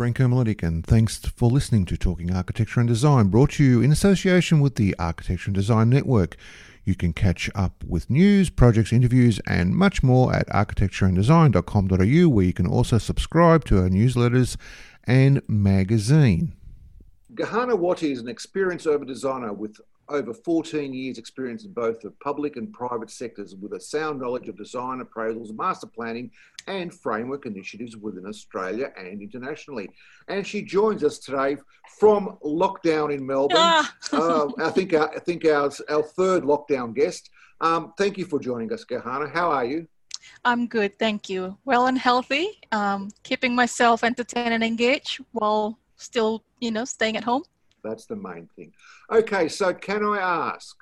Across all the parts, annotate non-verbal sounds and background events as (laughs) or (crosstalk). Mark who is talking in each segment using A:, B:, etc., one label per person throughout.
A: Branko Miletic, and thanks for listening to Talking Architecture and Design, brought to you in association with the Architecture and Design Network. You can catch up with news, projects, interviews, and much more at architectureanddesign.com.au, where you can also subscribe to our newsletters and magazine.
B: Gahana Wati is an experienced urban designer with over 14 years' experience in both the public and private sectors with a sound knowledge of design appraisals, master planning, and framework initiatives within Australia and internationally. And she joins us today from lockdown in Melbourne. Ah. (laughs) uh, I think our, I think our, our third lockdown guest. Um, thank you for joining us, Gahana. How are you?
C: I'm good, thank you. Well and healthy, um, keeping myself entertained and engaged while still, you know, staying at home.
B: That's the main thing. Okay, so can I ask?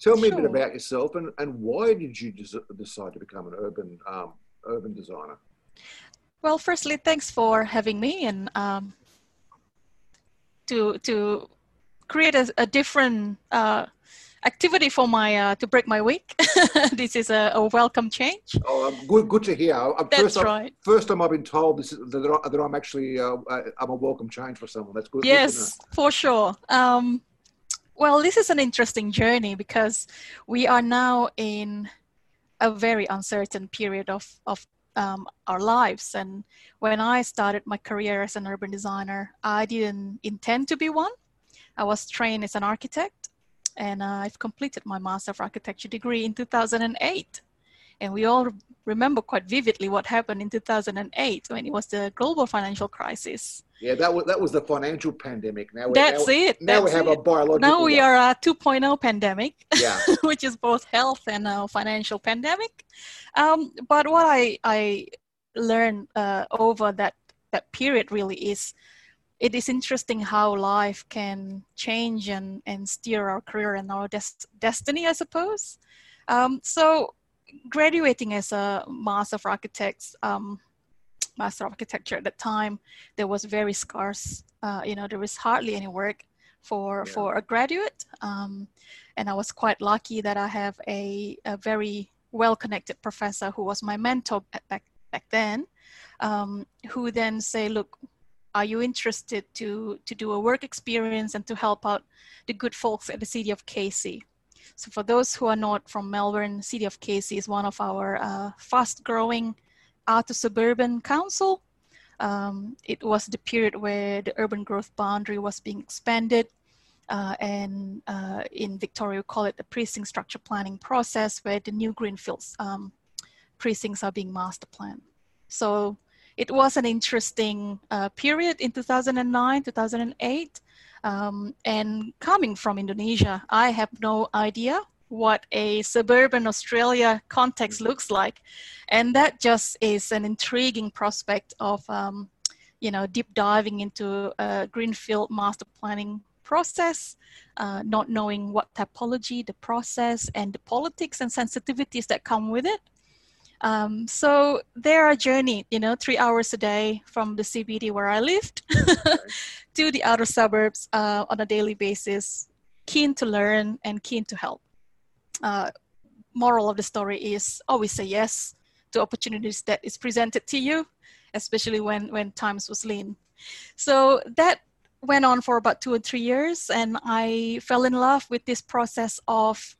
B: Tell me sure. a bit about yourself and, and why did you decide to become an urban um, urban designer?
C: Well, firstly, thanks for having me and um, to to create a, a different uh, activity for my uh, to break my week. (laughs) this is a, a, welcome change.
B: Oh, um, good, good to hear.
C: That's first, right.
B: first time I've been told this is, that, that I'm actually uh, I'm a welcome change for someone. That's good.
C: Yes, good for sure. Um, well, this is an interesting journey because we are now in a very uncertain period of of um, our lives. And when I started my career as an urban designer, I didn't intend to be one. I was trained as an architect and uh, I've completed my Master of Architecture degree in 2008. And we all remember quite vividly what happened in 2008 when it was the global financial crisis.
B: Yeah, that was that was the financial pandemic.
C: Now that's
B: now,
C: it.
B: Now
C: that's
B: we have
C: it.
B: a biological.
C: Now we one. are a 2.0 pandemic.
B: Yeah, (laughs)
C: which is both health and a financial pandemic. Um, but what I I learned uh, over that that period really is it is interesting how life can change and, and steer our career and our des- destiny, I suppose. Um, so, graduating as a Master of Architects, um, Master of Architecture at that time, there was very scarce. Uh, you know, there was hardly any work for yeah. for a graduate, um, and I was quite lucky that I have a, a very well-connected professor who was my mentor back back then, um, who then say, look are you interested to, to do a work experience and to help out the good folks at the city of Casey? So for those who are not from Melbourne, City of Casey is one of our uh, fast growing outer suburban council. Um, it was the period where the urban growth boundary was being expanded. Uh, and uh, in Victoria, we call it the precinct structure planning process, where the new greenfields um, precincts are being master planned. So it was an interesting uh, period in 2009, 2008. Um, and coming from Indonesia, I have no idea what a suburban Australia context looks like. And that just is an intriguing prospect of, um, you know, deep diving into a greenfield master planning process, uh, not knowing what typology, the process, and the politics and sensitivities that come with it. Um, so there a journey, you know, three hours a day from the CBD where I lived (laughs) to the outer suburbs uh, on a daily basis, keen to learn and keen to help. Uh, moral of the story is always say yes to opportunities that is presented to you, especially when, when times was lean. So that went on for about two or three years and I fell in love with this process of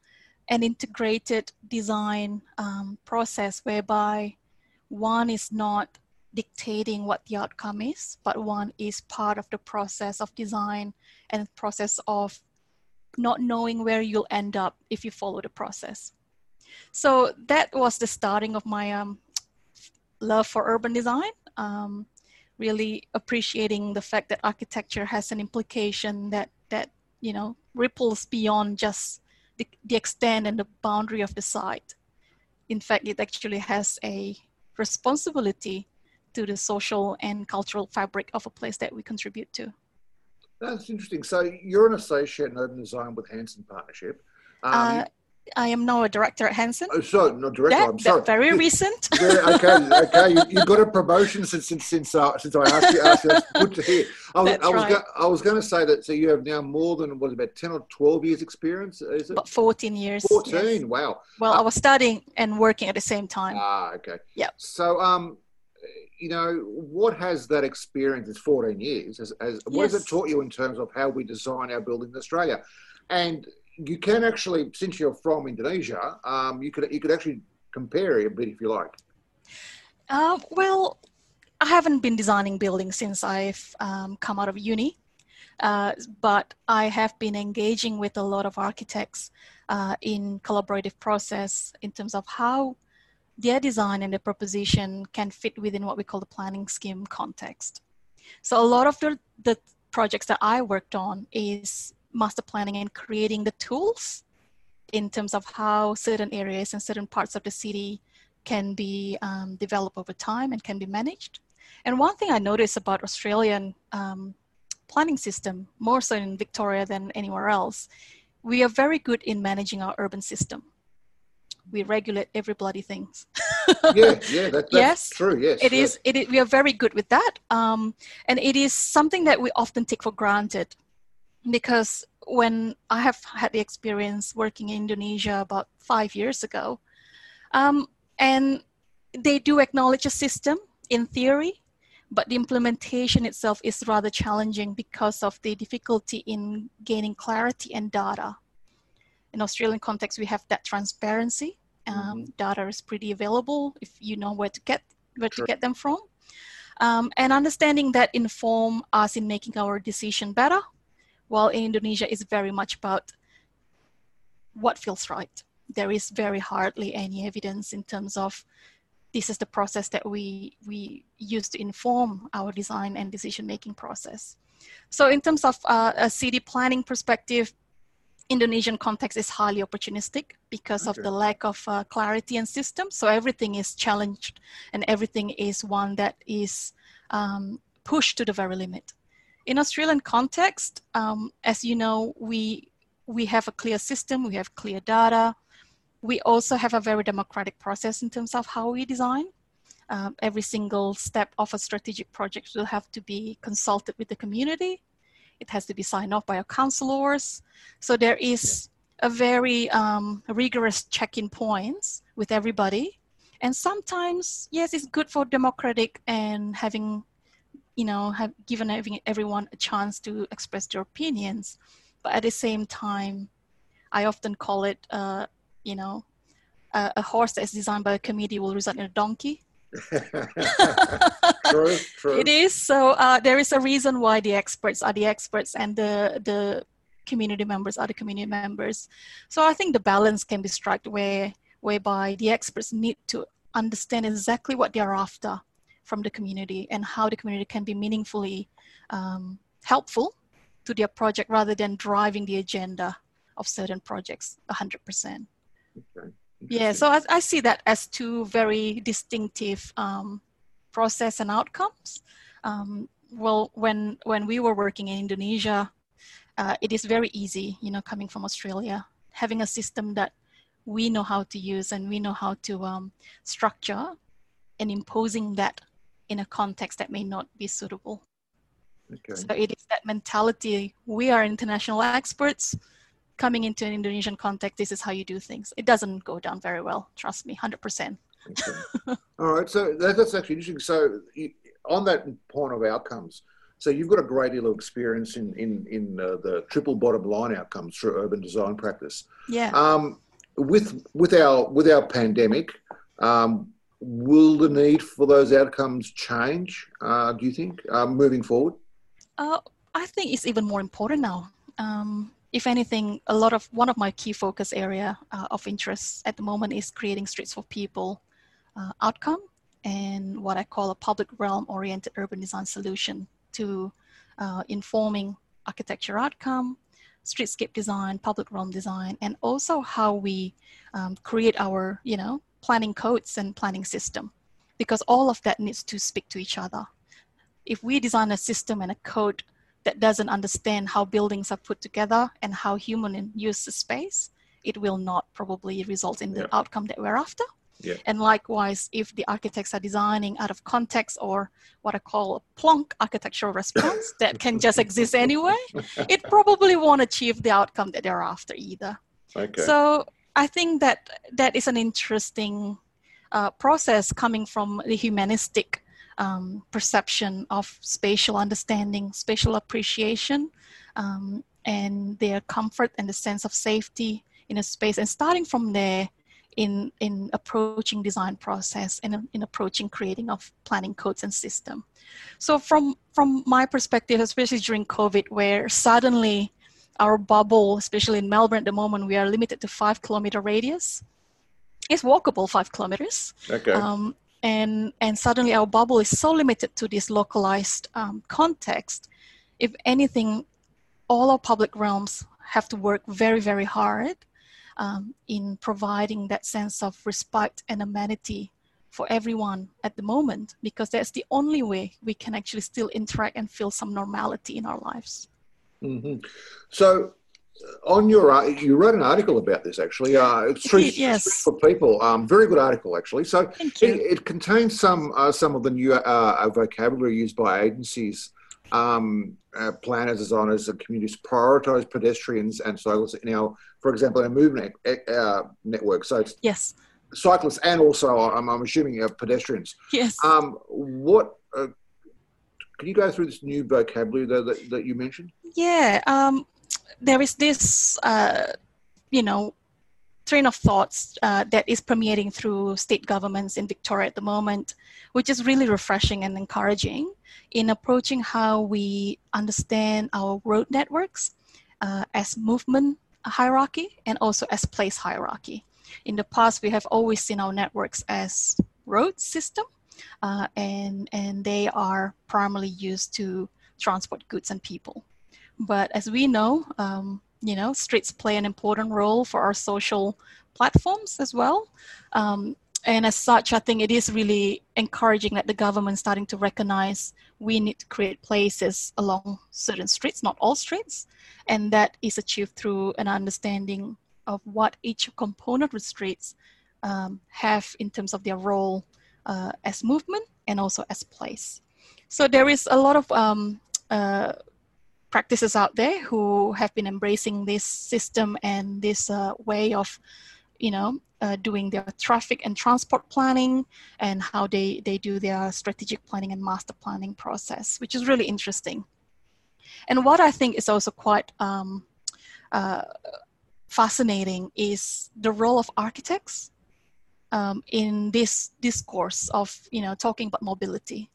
C: an integrated design um, process whereby one is not dictating what the outcome is, but one is part of the process of design and process of not knowing where you'll end up if you follow the process. So that was the starting of my um, love for urban design. Um, really appreciating the fact that architecture has an implication that that you know ripples beyond just the, the extent and the boundary of the site. In fact, it actually has a responsibility to the social and cultural fabric of a place that we contribute to.
B: That's interesting. So you're an associate in urban design with Hansen Partnership.
C: Um, uh, I am now a director at Hansen.
B: Oh, sorry, not director. That, I'm sorry.
C: Very recent. (laughs)
B: yeah, okay, okay. You, you, got a promotion since since since, uh, since I asked you. Asked you. That's good to hear. I was,
C: That's
B: I was,
C: right.
B: go, I was going to say that. So you have now more than what about ten or twelve years experience? Is it?
C: About fourteen years.
B: Fourteen.
C: Yes.
B: Wow.
C: Well, uh, I was studying and working at the same time.
B: Ah, okay.
C: Yeah.
B: So um, you know, what has that experience? It's 14 years. As, as what
C: Yes.
B: has it taught you in terms of how we design our buildings in Australia? And you can actually, since you're from Indonesia, um, you could you could actually compare a bit if you like.
C: Uh, well, I haven't been designing buildings since I've um, come out of uni, uh, but I have been engaging with a lot of architects uh, in collaborative process in terms of how their design and their proposition can fit within what we call the planning scheme context. So a lot of the, the projects that I worked on is master planning and creating the tools in terms of how certain areas and certain parts of the city can be um, developed over time and can be managed. And one thing I noticed about Australian um, planning system, more so in Victoria than anywhere else, we are very good in managing our urban system. We regulate every bloody thing.
B: Yeah, yeah, (laughs) that, that's
C: Yes,
B: true. Yes,
C: It
B: yes.
C: is. It is. We are very good with that, um, and it is something that we often take for granted, because when I have had the experience working in Indonesia about five years ago, um, and they do acknowledge a system in theory, but the implementation itself is rather challenging because of the difficulty in gaining clarity and data. In Australian context, we have that transparency. Um, Data is pretty available if you know where to get where
B: Sure.
C: to get them from, um, and understanding that inform us in making our decision better. While in Indonesia, is very much about what feels right. There is very hardly any evidence in terms of this is the process that we we use to inform our design and decision making process. So in terms of uh, a city planning perspective, Indonesian context is highly opportunistic because of the lack of uh, clarity and system. So everything is challenged and everything is one that is um, pushed to the very limit. In Australian context, um, as you know, we we have a clear system, we have clear data. We also have a very democratic process in terms of how we design. Um, every single step of a strategic project will have to be consulted with the community. It has to be signed off by our councillors. So there is a very um, rigorous check-in points with everybody. And sometimes, yes, it's good for democratic and having, you know, have given everyone a chance to express their opinions. But at the same time, I often call it, uh, you know, a, a horse that is designed by a committee will result in a donkey. (laughs)
B: true, true.
C: It is. So uh, there is a reason why the experts are the experts and the the community members are the community members. So I think the balance can be struck where whereby the experts need to understand exactly what they are after from the community and how the community can be meaningfully um, helpful to their project rather than driving the agenda of certain projects 100%.
B: Okay,
C: Yeah, so I, I see that as two very distinctive um, process and outcomes. Um, well, when when we were working in Indonesia, uh, it is very easy, you know, coming from Australia, having a system that we know how to use and we know how to um, structure, and imposing that in a context that may not be suitable.
B: Okay.
C: So it is that mentality. We are international experts coming into an Indonesian context. This is how you do things. It doesn't go down very well. Trust me, hundred percent.
B: Okay. All right, so that, that's actually interesting. So, you, on that point of outcomes, so you've got a great deal of experience in in in uh, the triple bottom line outcomes through urban design practice.
C: Yeah.
B: Um, with with our with our pandemic, um, will the need for those outcomes change? Uh, do you think um, moving forward?
C: Uh, I think it's even more important now. Um, if anything, a lot of one of my key focus area uh, of interest at the moment is creating streets for people uh, outcome and what I call a public realm oriented urban design solution to uh, informing architecture outcome, streetscape design, public realm design, and also how we um, create our, you know, planning codes and planning system, because all of that needs to speak to each other. If we design a system and a code that doesn't understand how buildings are put together and how human use the space, it will not probably result in the
B: Yeah.
C: outcome that we're after.
B: Yeah.
C: And likewise, if the architects are designing out of context or what I call a plonk architectural response that can just exist anyway, (laughs) it probably won't achieve the outcome that they're after either.
B: Okay.
C: So I think that that is an interesting uh, process coming from the humanistic um, perception of spatial understanding, spatial appreciation, um, and their comfort and the sense of safety in a space. And starting from there, in in approaching design process and in, in approaching creating of planning codes and system. So from from my perspective, especially during COVID, where suddenly our bubble, especially in Melbourne at the moment, we are limited to five kilometer radius. It's walkable five kilometers.
B: Okay. Um,
C: and and suddenly our bubble is so limited to this localized um, context. If anything, all our public realms have to work very very hard um, in providing that sense of respect and amenity for everyone at the moment because that's the only way we can actually still interact and feel some normality in our lives.
B: Mm-hmm. So, uh, on your uh, you wrote an article about this actually. Uh, streets,
C: yes.
B: Streets for people. Um, very good article actually. So it, it, contains some uh, some of the new uh, vocabulary used by agencies, um, uh, planners, designers, and communities prioritise pedestrians and cyclists in our, for example, in our movement network. So
C: yes,
B: cyclists and also I'm, I'm assuming pedestrians.
C: Yes.
B: Um, what can you go through this new vocabulary that, that, that you mentioned?
C: Yeah, um, there is this, uh, you know, train of thoughts uh, that is permeating through state governments in Victoria at the moment, which is really refreshing and encouraging in approaching how we understand our road networks uh, as movement hierarchy and also as place hierarchy. In the past, we have always seen our networks as road system uh, and, and they are primarily used to transport goods and people. But as we know, um, you know, streets play an important role for our social platforms as well. Um, and as such, I think it is really encouraging that the government starting to recognize we need to create places along certain streets, not all streets, and that is achieved through an understanding of what each component of streets um, have in terms of their role uh, as movement and also as place. So there is a lot of um, uh, practices out there who have been embracing this system and this uh, way of, you know, uh, doing their traffic and transport planning and how they, they do their strategic planning and master planning process, which is really interesting. And what I think is also quite um, uh, fascinating is the role of architects um, in this discourse of you know talking about mobility.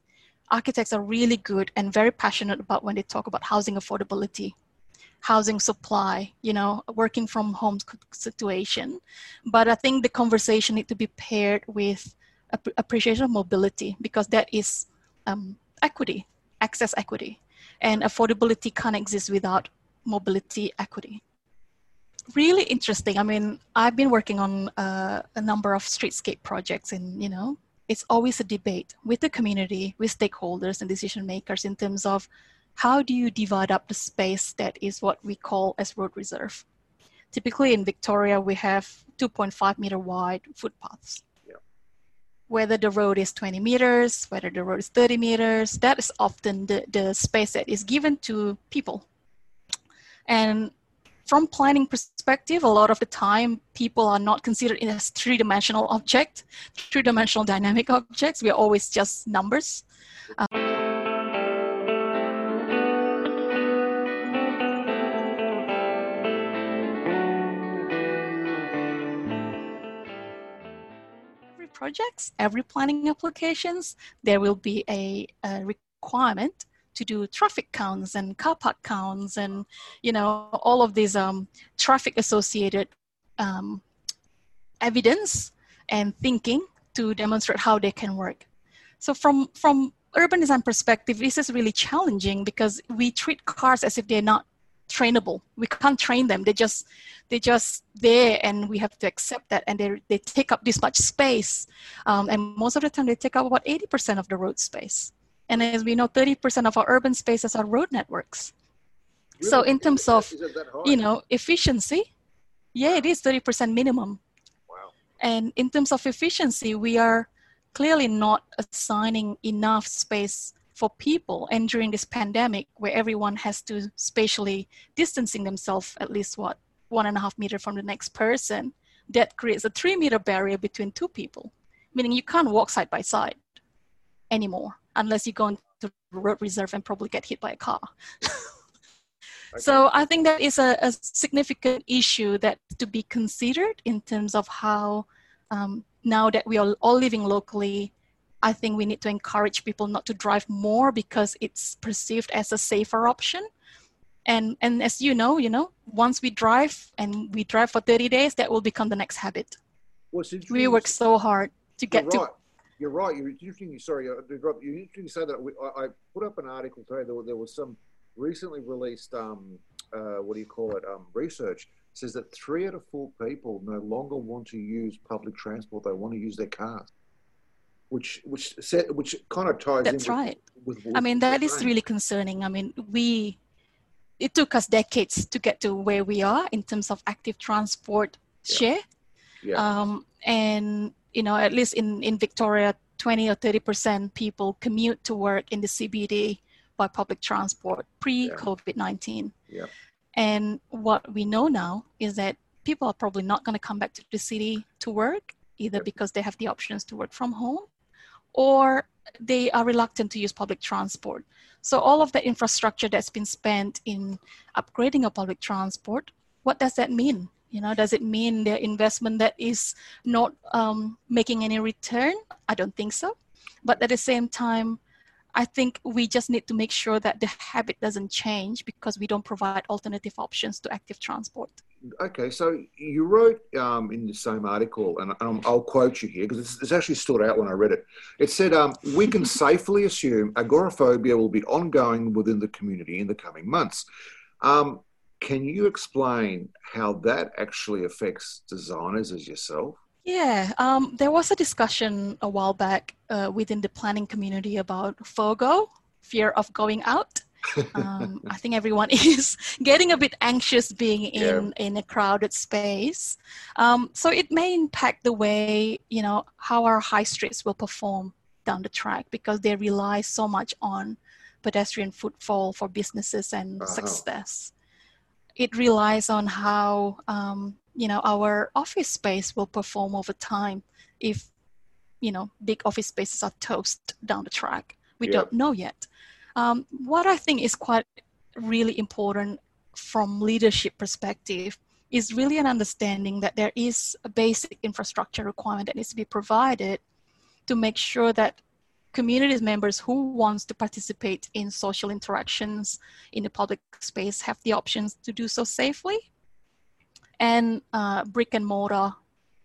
C: Architects are really good and very passionate about when they talk about housing affordability housing supply you know working from home situation. But i think the conversation need to be paired with appreciation of mobility because that is um, equity access equity. And affordability can't exist without mobility equity really interesting. I mean, I've been working on uh, a number of streetscape projects, and you know, it's always a debate with the community, with stakeholders and decision makers in terms of how do you divide up the space that is what we call as road reserve. Typically in Victoria, we have 2.5 meter wide footpaths. Whether the road is 20 meters, whether the road is 30 meters, that is often the, the space that is given to people. And from planning perspective, a lot of the time people are not considered as three-dimensional object, three-dimensional dynamic objects. We are always just numbers. Um, every projects, every planning applications, there will be a, a requirement to do traffic counts and car park counts and you know all of these um, traffic associated um, evidence and thinking to demonstrate how they can work. So from from urban design perspective this is really challenging because we treat cars as if they're not trainable. We can't train them. They just they just there and we have to accept that and they they take up this much space. Um, and most of the time they take up about 80% of the road space and as we know, 30% of our urban spaces are road networks. Really? So in terms of, you know, efficiency, yeah, it is 30% minimum.
B: Wow.
C: And in terms of efficiency, we are clearly not assigning enough space for people. And during this pandemic, where everyone has to spatially distancing themselves at least what one and a half meter from the next person, that creates a three meter barrier between two people, meaning you can't walk side by side anymore unless you go into road reserve and probably get hit by a car. (laughs) okay. So I think that is a, a, significant issue that to be considered in terms of how um, now that we are all living locally, I think we need to encourage people not to drive more because it's perceived as a safer option. And and as you know, you know, once we drive and we drive for 30 days, that will become the next habit. We work so hard to get
B: right.
C: to
B: you're right. You're interesting. Sorry, uh, you're interesting to say that. I, put up an article today. There, there was some recently released, um, uh, what do you call it, um, research says that three out of four people no longer want to use public transport. They want to use their cars, which which set, which kind of ties.
C: That's
B: in
C: right.
B: With, with, with
C: I mean, that is really concerning. I mean, we it took us decades to get to where we are in terms of active transport yeah. share.
B: Yeah.
C: Um, and you know, at least in, in Victoria, 20 or 30% people commute to work in the CBD by public transport pre COVID 19.
B: Yeah.
C: And what we know now is that people are probably not going to come back to the city to work, either yeah. because they have the options to work from home or they are reluctant to use public transport. So, all of the infrastructure that's been spent in upgrading a public transport, what does that mean? You know does it mean their investment that is not um, making any return? I don't think so. But at the same time i think we just need to make sure that the habit doesn't change because we don't provide alternative options to active transport.
B: Okay so you wrote um, in the same article and um, i'll quote you here because it's, it's, actually stood out when i read it. It said um, we can safely assume agoraphobia will be ongoing within the community in the coming months. Um, can you explain how that actually affects designers as yourself?
C: Yeah, um, there was a discussion a while back uh, within the planning community about FOGO, fear of going out. (laughs) um, I think everyone (laughs) is getting a bit anxious being in, yeah. in a crowded space. Um, so it may impact the way, you know, how our high streets will perform down the track because they rely so much on pedestrian footfall for businesses and uh-huh. success it relies on how um, you know our office space will perform over time if you know big office spaces are toast down the track we yep. don't know yet um, what i think is quite really important from leadership perspective is really an understanding that there is a basic infrastructure requirement that needs to be provided to make sure that communities members who wants to participate in social interactions in the public space have the options to do so safely. And uh, brick and mortar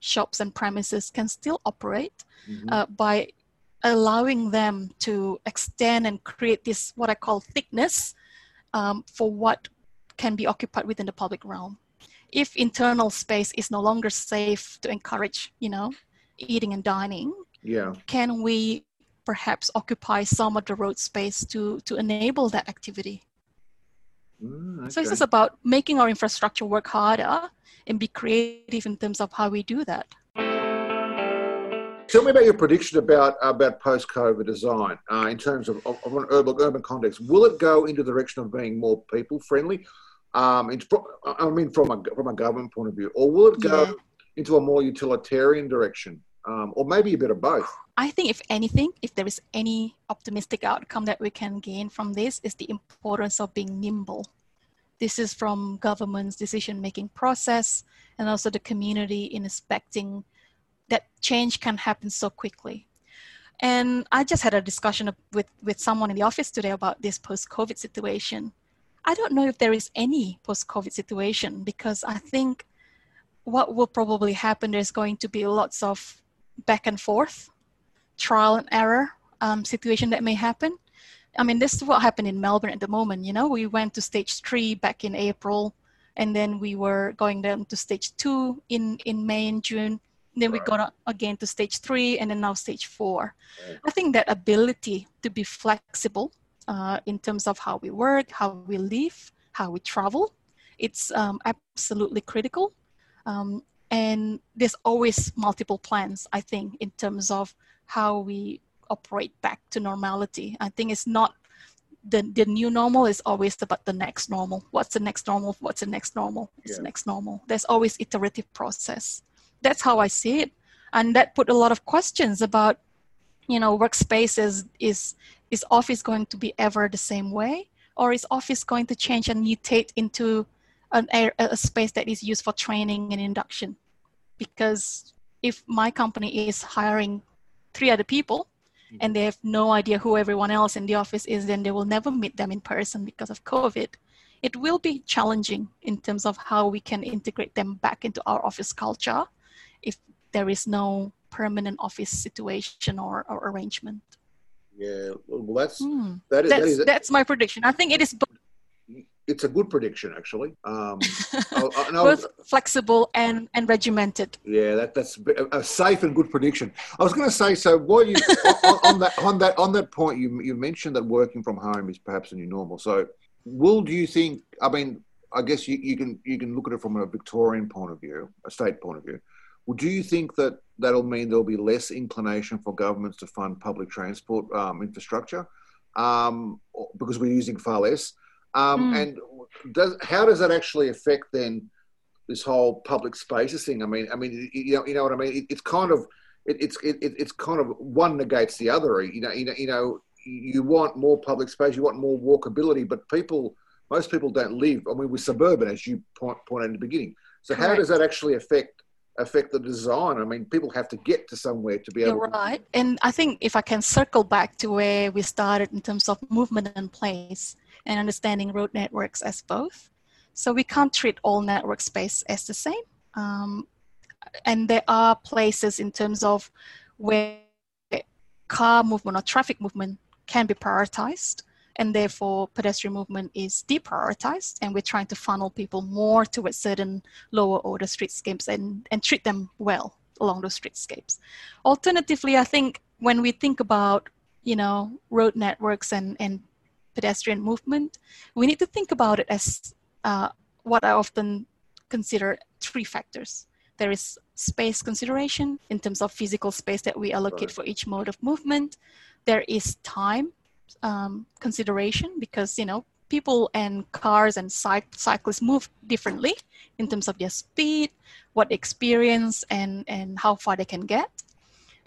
C: shops and premises can still operate mm-hmm. uh, by allowing them to extend and create this what i call thickness um, for what can be occupied within the public realm. If internal space is no longer safe to encourage you know eating and dining
B: yeah.
C: can we perhaps occupy some of the road space to, to enable that activity.
B: Mm, okay.
C: So it's just about making our infrastructure work harder and be creative in terms of how we do that.
B: Tell me about your prediction about about post COVID design uh, in terms of, of, of, an urban urban context. Will it go into the direction of being more people friendly? Um, I mean, from a from a government point of view, or will it go yeah. into a more utilitarian direction? Um, or maybe a bit of both.
C: I think, if anything, if there is any optimistic outcome that we can gain from this, is the importance of being nimble. This is from government's decision making process and also the community in expecting that change can happen so quickly. And I just had a discussion with, with someone in the office today about this post COVID situation. I don't know if there is any post COVID situation because I think what will probably happen, there's going to be lots of back and forth, trial and error um, situation that may happen. I mean, this is what happened in Melbourne at the moment. You know, we went to stage three back in April, and then we were going down to stage two in in May and June. Then we got again to stage three, and then now stage four. Right. I think that ability to be flexible uh, in terms of how we work, how we live, how we travel, it's um, absolutely critical. Um, and there's always multiple plans i think in terms of how we operate back to normality. I think it's not the, the new normal is always about the next normal. What's the next normal? What's the next normal? What's yeah. the next normal? There's always iterative process. That's how i see it. And that put a lot of questions about you know workspaces is is office going to be ever the same way? Or is office going to change and mutate into an, a, a space that is used for training and induction because if my company is hiring three other people mm-hmm. and they have no idea who everyone else in the office is then they will never meet them in person because of covid it will be challenging in terms of how we can integrate them back into our office culture if there is no permanent office situation or, or arrangement
B: yeah, well, that's
C: mm. that is, that's, that is, that's my prediction. I think it is.
B: It's a good prediction, actually. Um, (laughs)
C: I, I Both flexible and and regimented.
B: Yeah, that, that's a safe and good prediction. I was going to say, so what you on, on, that on that on that point, you you mentioned that working from home is perhaps a new normal. So, will do you think? I mean, I guess you, you can you can look at it from a Victorian point of view, a state point of view. Well, do you think that that'll mean there'll be less inclination for governments to fund public transport um, infrastructure um, because we're using far less? Um, mm. And does, how does that actually affect then this whole public spaces thing? I mean, I mean, you know, you know what I mean? It, it's kind of it, it's it, it's kind of one negates the other. You know, you know, you know, you want more public space, you want more walkability, but people, most people don't live. I mean, we're suburban, as you point, pointed in the beginning. So, Correct. how does that actually affect affect the design. I mean, people have to get to somewhere to be able.
C: To You're right, and I think if I can circle back to where we started in terms of movement and place and understanding road networks as both, so we can't treat all network space as the same. Um, and there are places in terms of where car movement or traffic movement can be prioritized and therefore pedestrian movement is deprioritized and we're trying to funnel people more towards certain lower order streetscapes and, and treat them well along those streetscapes alternatively i think when we think about you know road networks and, and pedestrian movement we need to think about it as uh, what i often consider three factors there is space consideration in terms of physical space that we allocate right. for each mode of movement there is time um, consideration because you know people and cars and cyclists move differently in terms of their speed, what experience, and and how far they can get.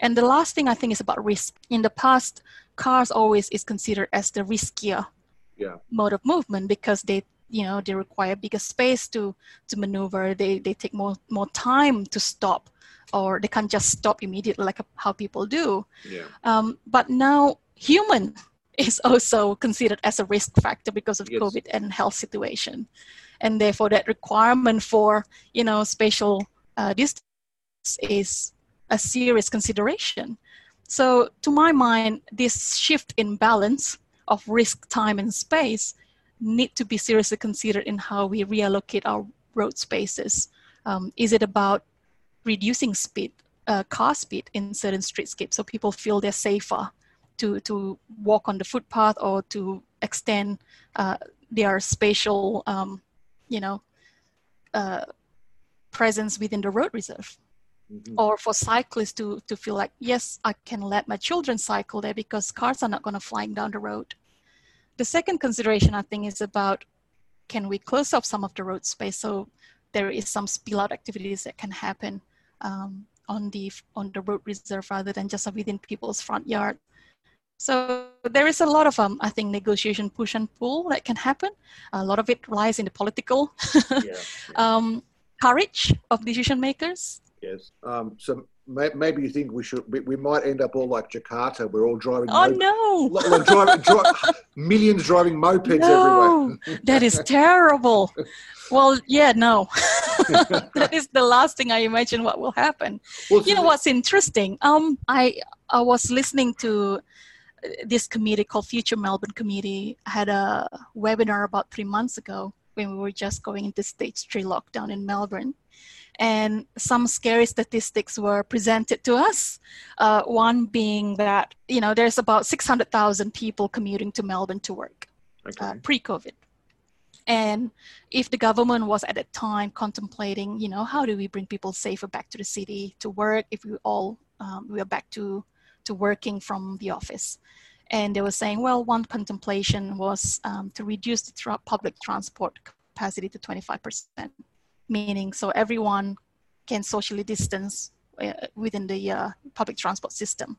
C: And the last thing I think is about risk. In the past, cars always is considered as the riskier
B: yeah.
C: mode of movement because they you know they require bigger space to to maneuver. They they take more more time to stop, or they can't just stop immediately like how people do.
B: Yeah.
C: Um, but now human (laughs) is also considered as a risk factor because of yes. COVID and health situation, and therefore that requirement for you know spatial uh, distance is a serious consideration. So to my mind, this shift in balance of risk, time, and space need to be seriously considered in how we reallocate our road spaces. Um, is it about reducing speed, uh, car speed in certain streetscapes so people feel they're safer? to, to walk on the footpath or to extend uh, their spatial, um, you know, uh, presence within the road reserve. Mm-hmm. Or for cyclists to, to feel like, yes, I can let my children cycle there because cars are not going to flying down the road. The second consideration, I think, is about can we close off some of the road space so there is some spill out activities that can happen um, on the on the road reserve rather than just within people's front yard so there is a lot of, um, I think, negotiation push and pull that can happen. A lot of it lies in the political (laughs) yeah, yeah. Um, courage of decision makers.
B: Yes. Um, so may, maybe you think we should, we, we, might end up all like Jakarta. We're all driving.
C: Oh no!
B: Like driving, dri- (laughs) millions driving mopeds no,
C: everywhere. (laughs) that is terrible. Well, yeah, no. (laughs) that is the last thing I imagine what will happen. Well, you know what's interesting? Um, I I was listening to this committee called Future Melbourne Committee had a webinar about three months ago when we were just going into stage three lockdown in Melbourne. And some scary statistics were presented to us. Uh, one being that, you know, there's about 600,000 people commuting to Melbourne to work okay. uh, pre COVID. And if the government was at that time contemplating, you know, how do we bring people safer back to the city to work if we all um, we are back to to working from the office. And they were saying, well, one contemplation was um, to reduce the tra- public transport capacity to 25%, meaning so everyone can socially distance uh, within the uh, public transport system.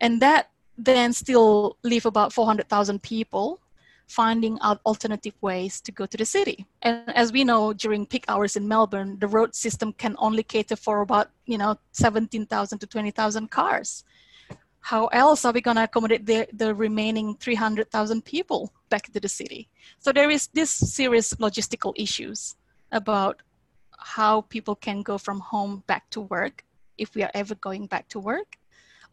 C: and that then still leave about 400,000 people finding out alternative ways to go to the city. And as we know, during peak hours in Melbourne, the road system can only cater for about, you know, 17,000 to 20,000 cars. How else are we going to accommodate the, the remaining 300,000 people back to the city? So there is this serious logistical issues about how people can go from home back to work if we are ever going back to work,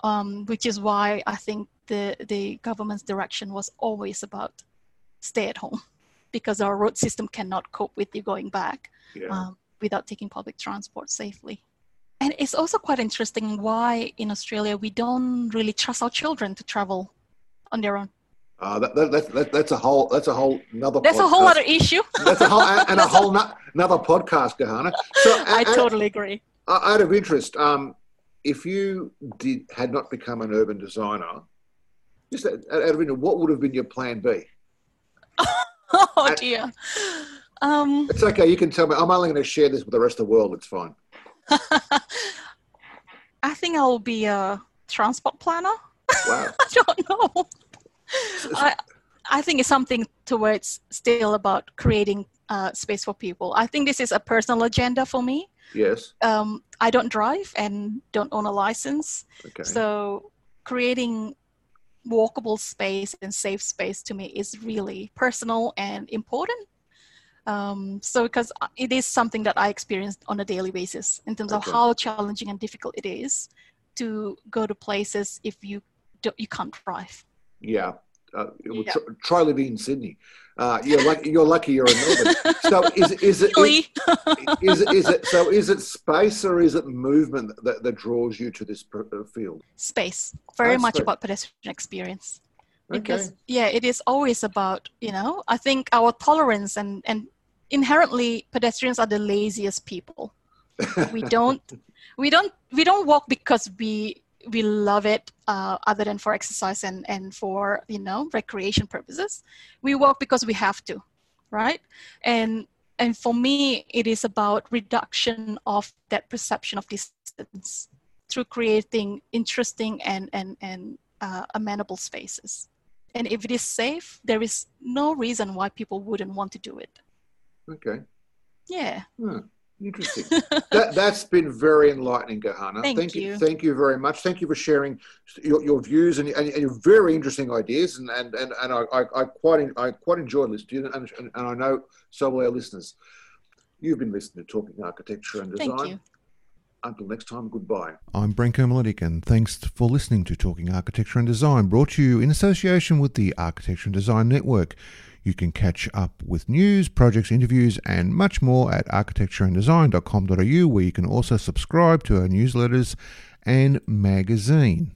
C: um, which is why I think the, the government's direction was always about stay at home (laughs) because our road system cannot cope with you going back yeah. um, without taking public transport safely. And it's also quite interesting why in Australia we don't really trust our children to travel on their own.
B: Uh, that, that, that, that's a whole that's a whole another
C: that's podcast. a whole other issue
B: that's a whole and a (laughs) whole no, another podcast Gahana.
C: so (laughs) i totally agree
B: out of interest um, if you did had not become an urban designer just out of interest what would have been your plan b (laughs)
C: oh dear. Um,
B: it's okay. You can tell me. I'm only going to share this with the rest of the world. It's fine.
C: I think I'll be a transport planner.
B: Wow.
C: I don't know. I, I think it's something towards still about creating uh, space for people. I think this is a personal agenda for me.
B: Yes.
C: Um, I don't drive and don't own a license.
B: Okay.
C: So creating walkable space and safe space to me is really personal and important. Um, so because it is something that I experienced on a daily basis in terms okay. of how challenging and difficult it is to go to places if you don't, you can't drive.
B: Yeah, uh, yeah. Try, try living in Sydney. Uh, you're lucky. You're lucky. You're in Melbourne. (laughs) So is is it is, is, is it so? Is it space or is it movement that, that draws you to this uh, field?
C: Space. Very oh, much space. about pedestrian experience. Because okay. yeah, it is always about you know. I think our tolerance and and inherently pedestrians are the laziest people. we don't (laughs) we don't we don't walk because we we love it uh, other than for exercise and, and for you know recreation purposes. We walk because we have to right? And and for me it is about reduction of that perception of distance through creating interesting and and and uh, amenable spaces. And if it is safe there is no reason why people wouldn't want to do it.
B: Okay.
C: Yeah.
B: Hmm. Interesting. (laughs) that that's been very enlightening, Gahana.
C: Thank, thank you. you.
B: Thank you very much. Thank you for sharing your, your views and, and, and, your very interesting ideas. And and and, and I, I, I quite I quite enjoy listening and, and, and I know so will our listeners. You've been listening to Talking Architecture and Design.
C: Thank you.
B: Until next time, goodbye.
A: I'm Branko Miletic, and thanks for listening to Talking Architecture and Design, brought to you in association with the Architecture and Design Network. You can catch up with news, projects, interviews, and much more at architectureanddesign.com.au, where you can also subscribe to our newsletters and magazine.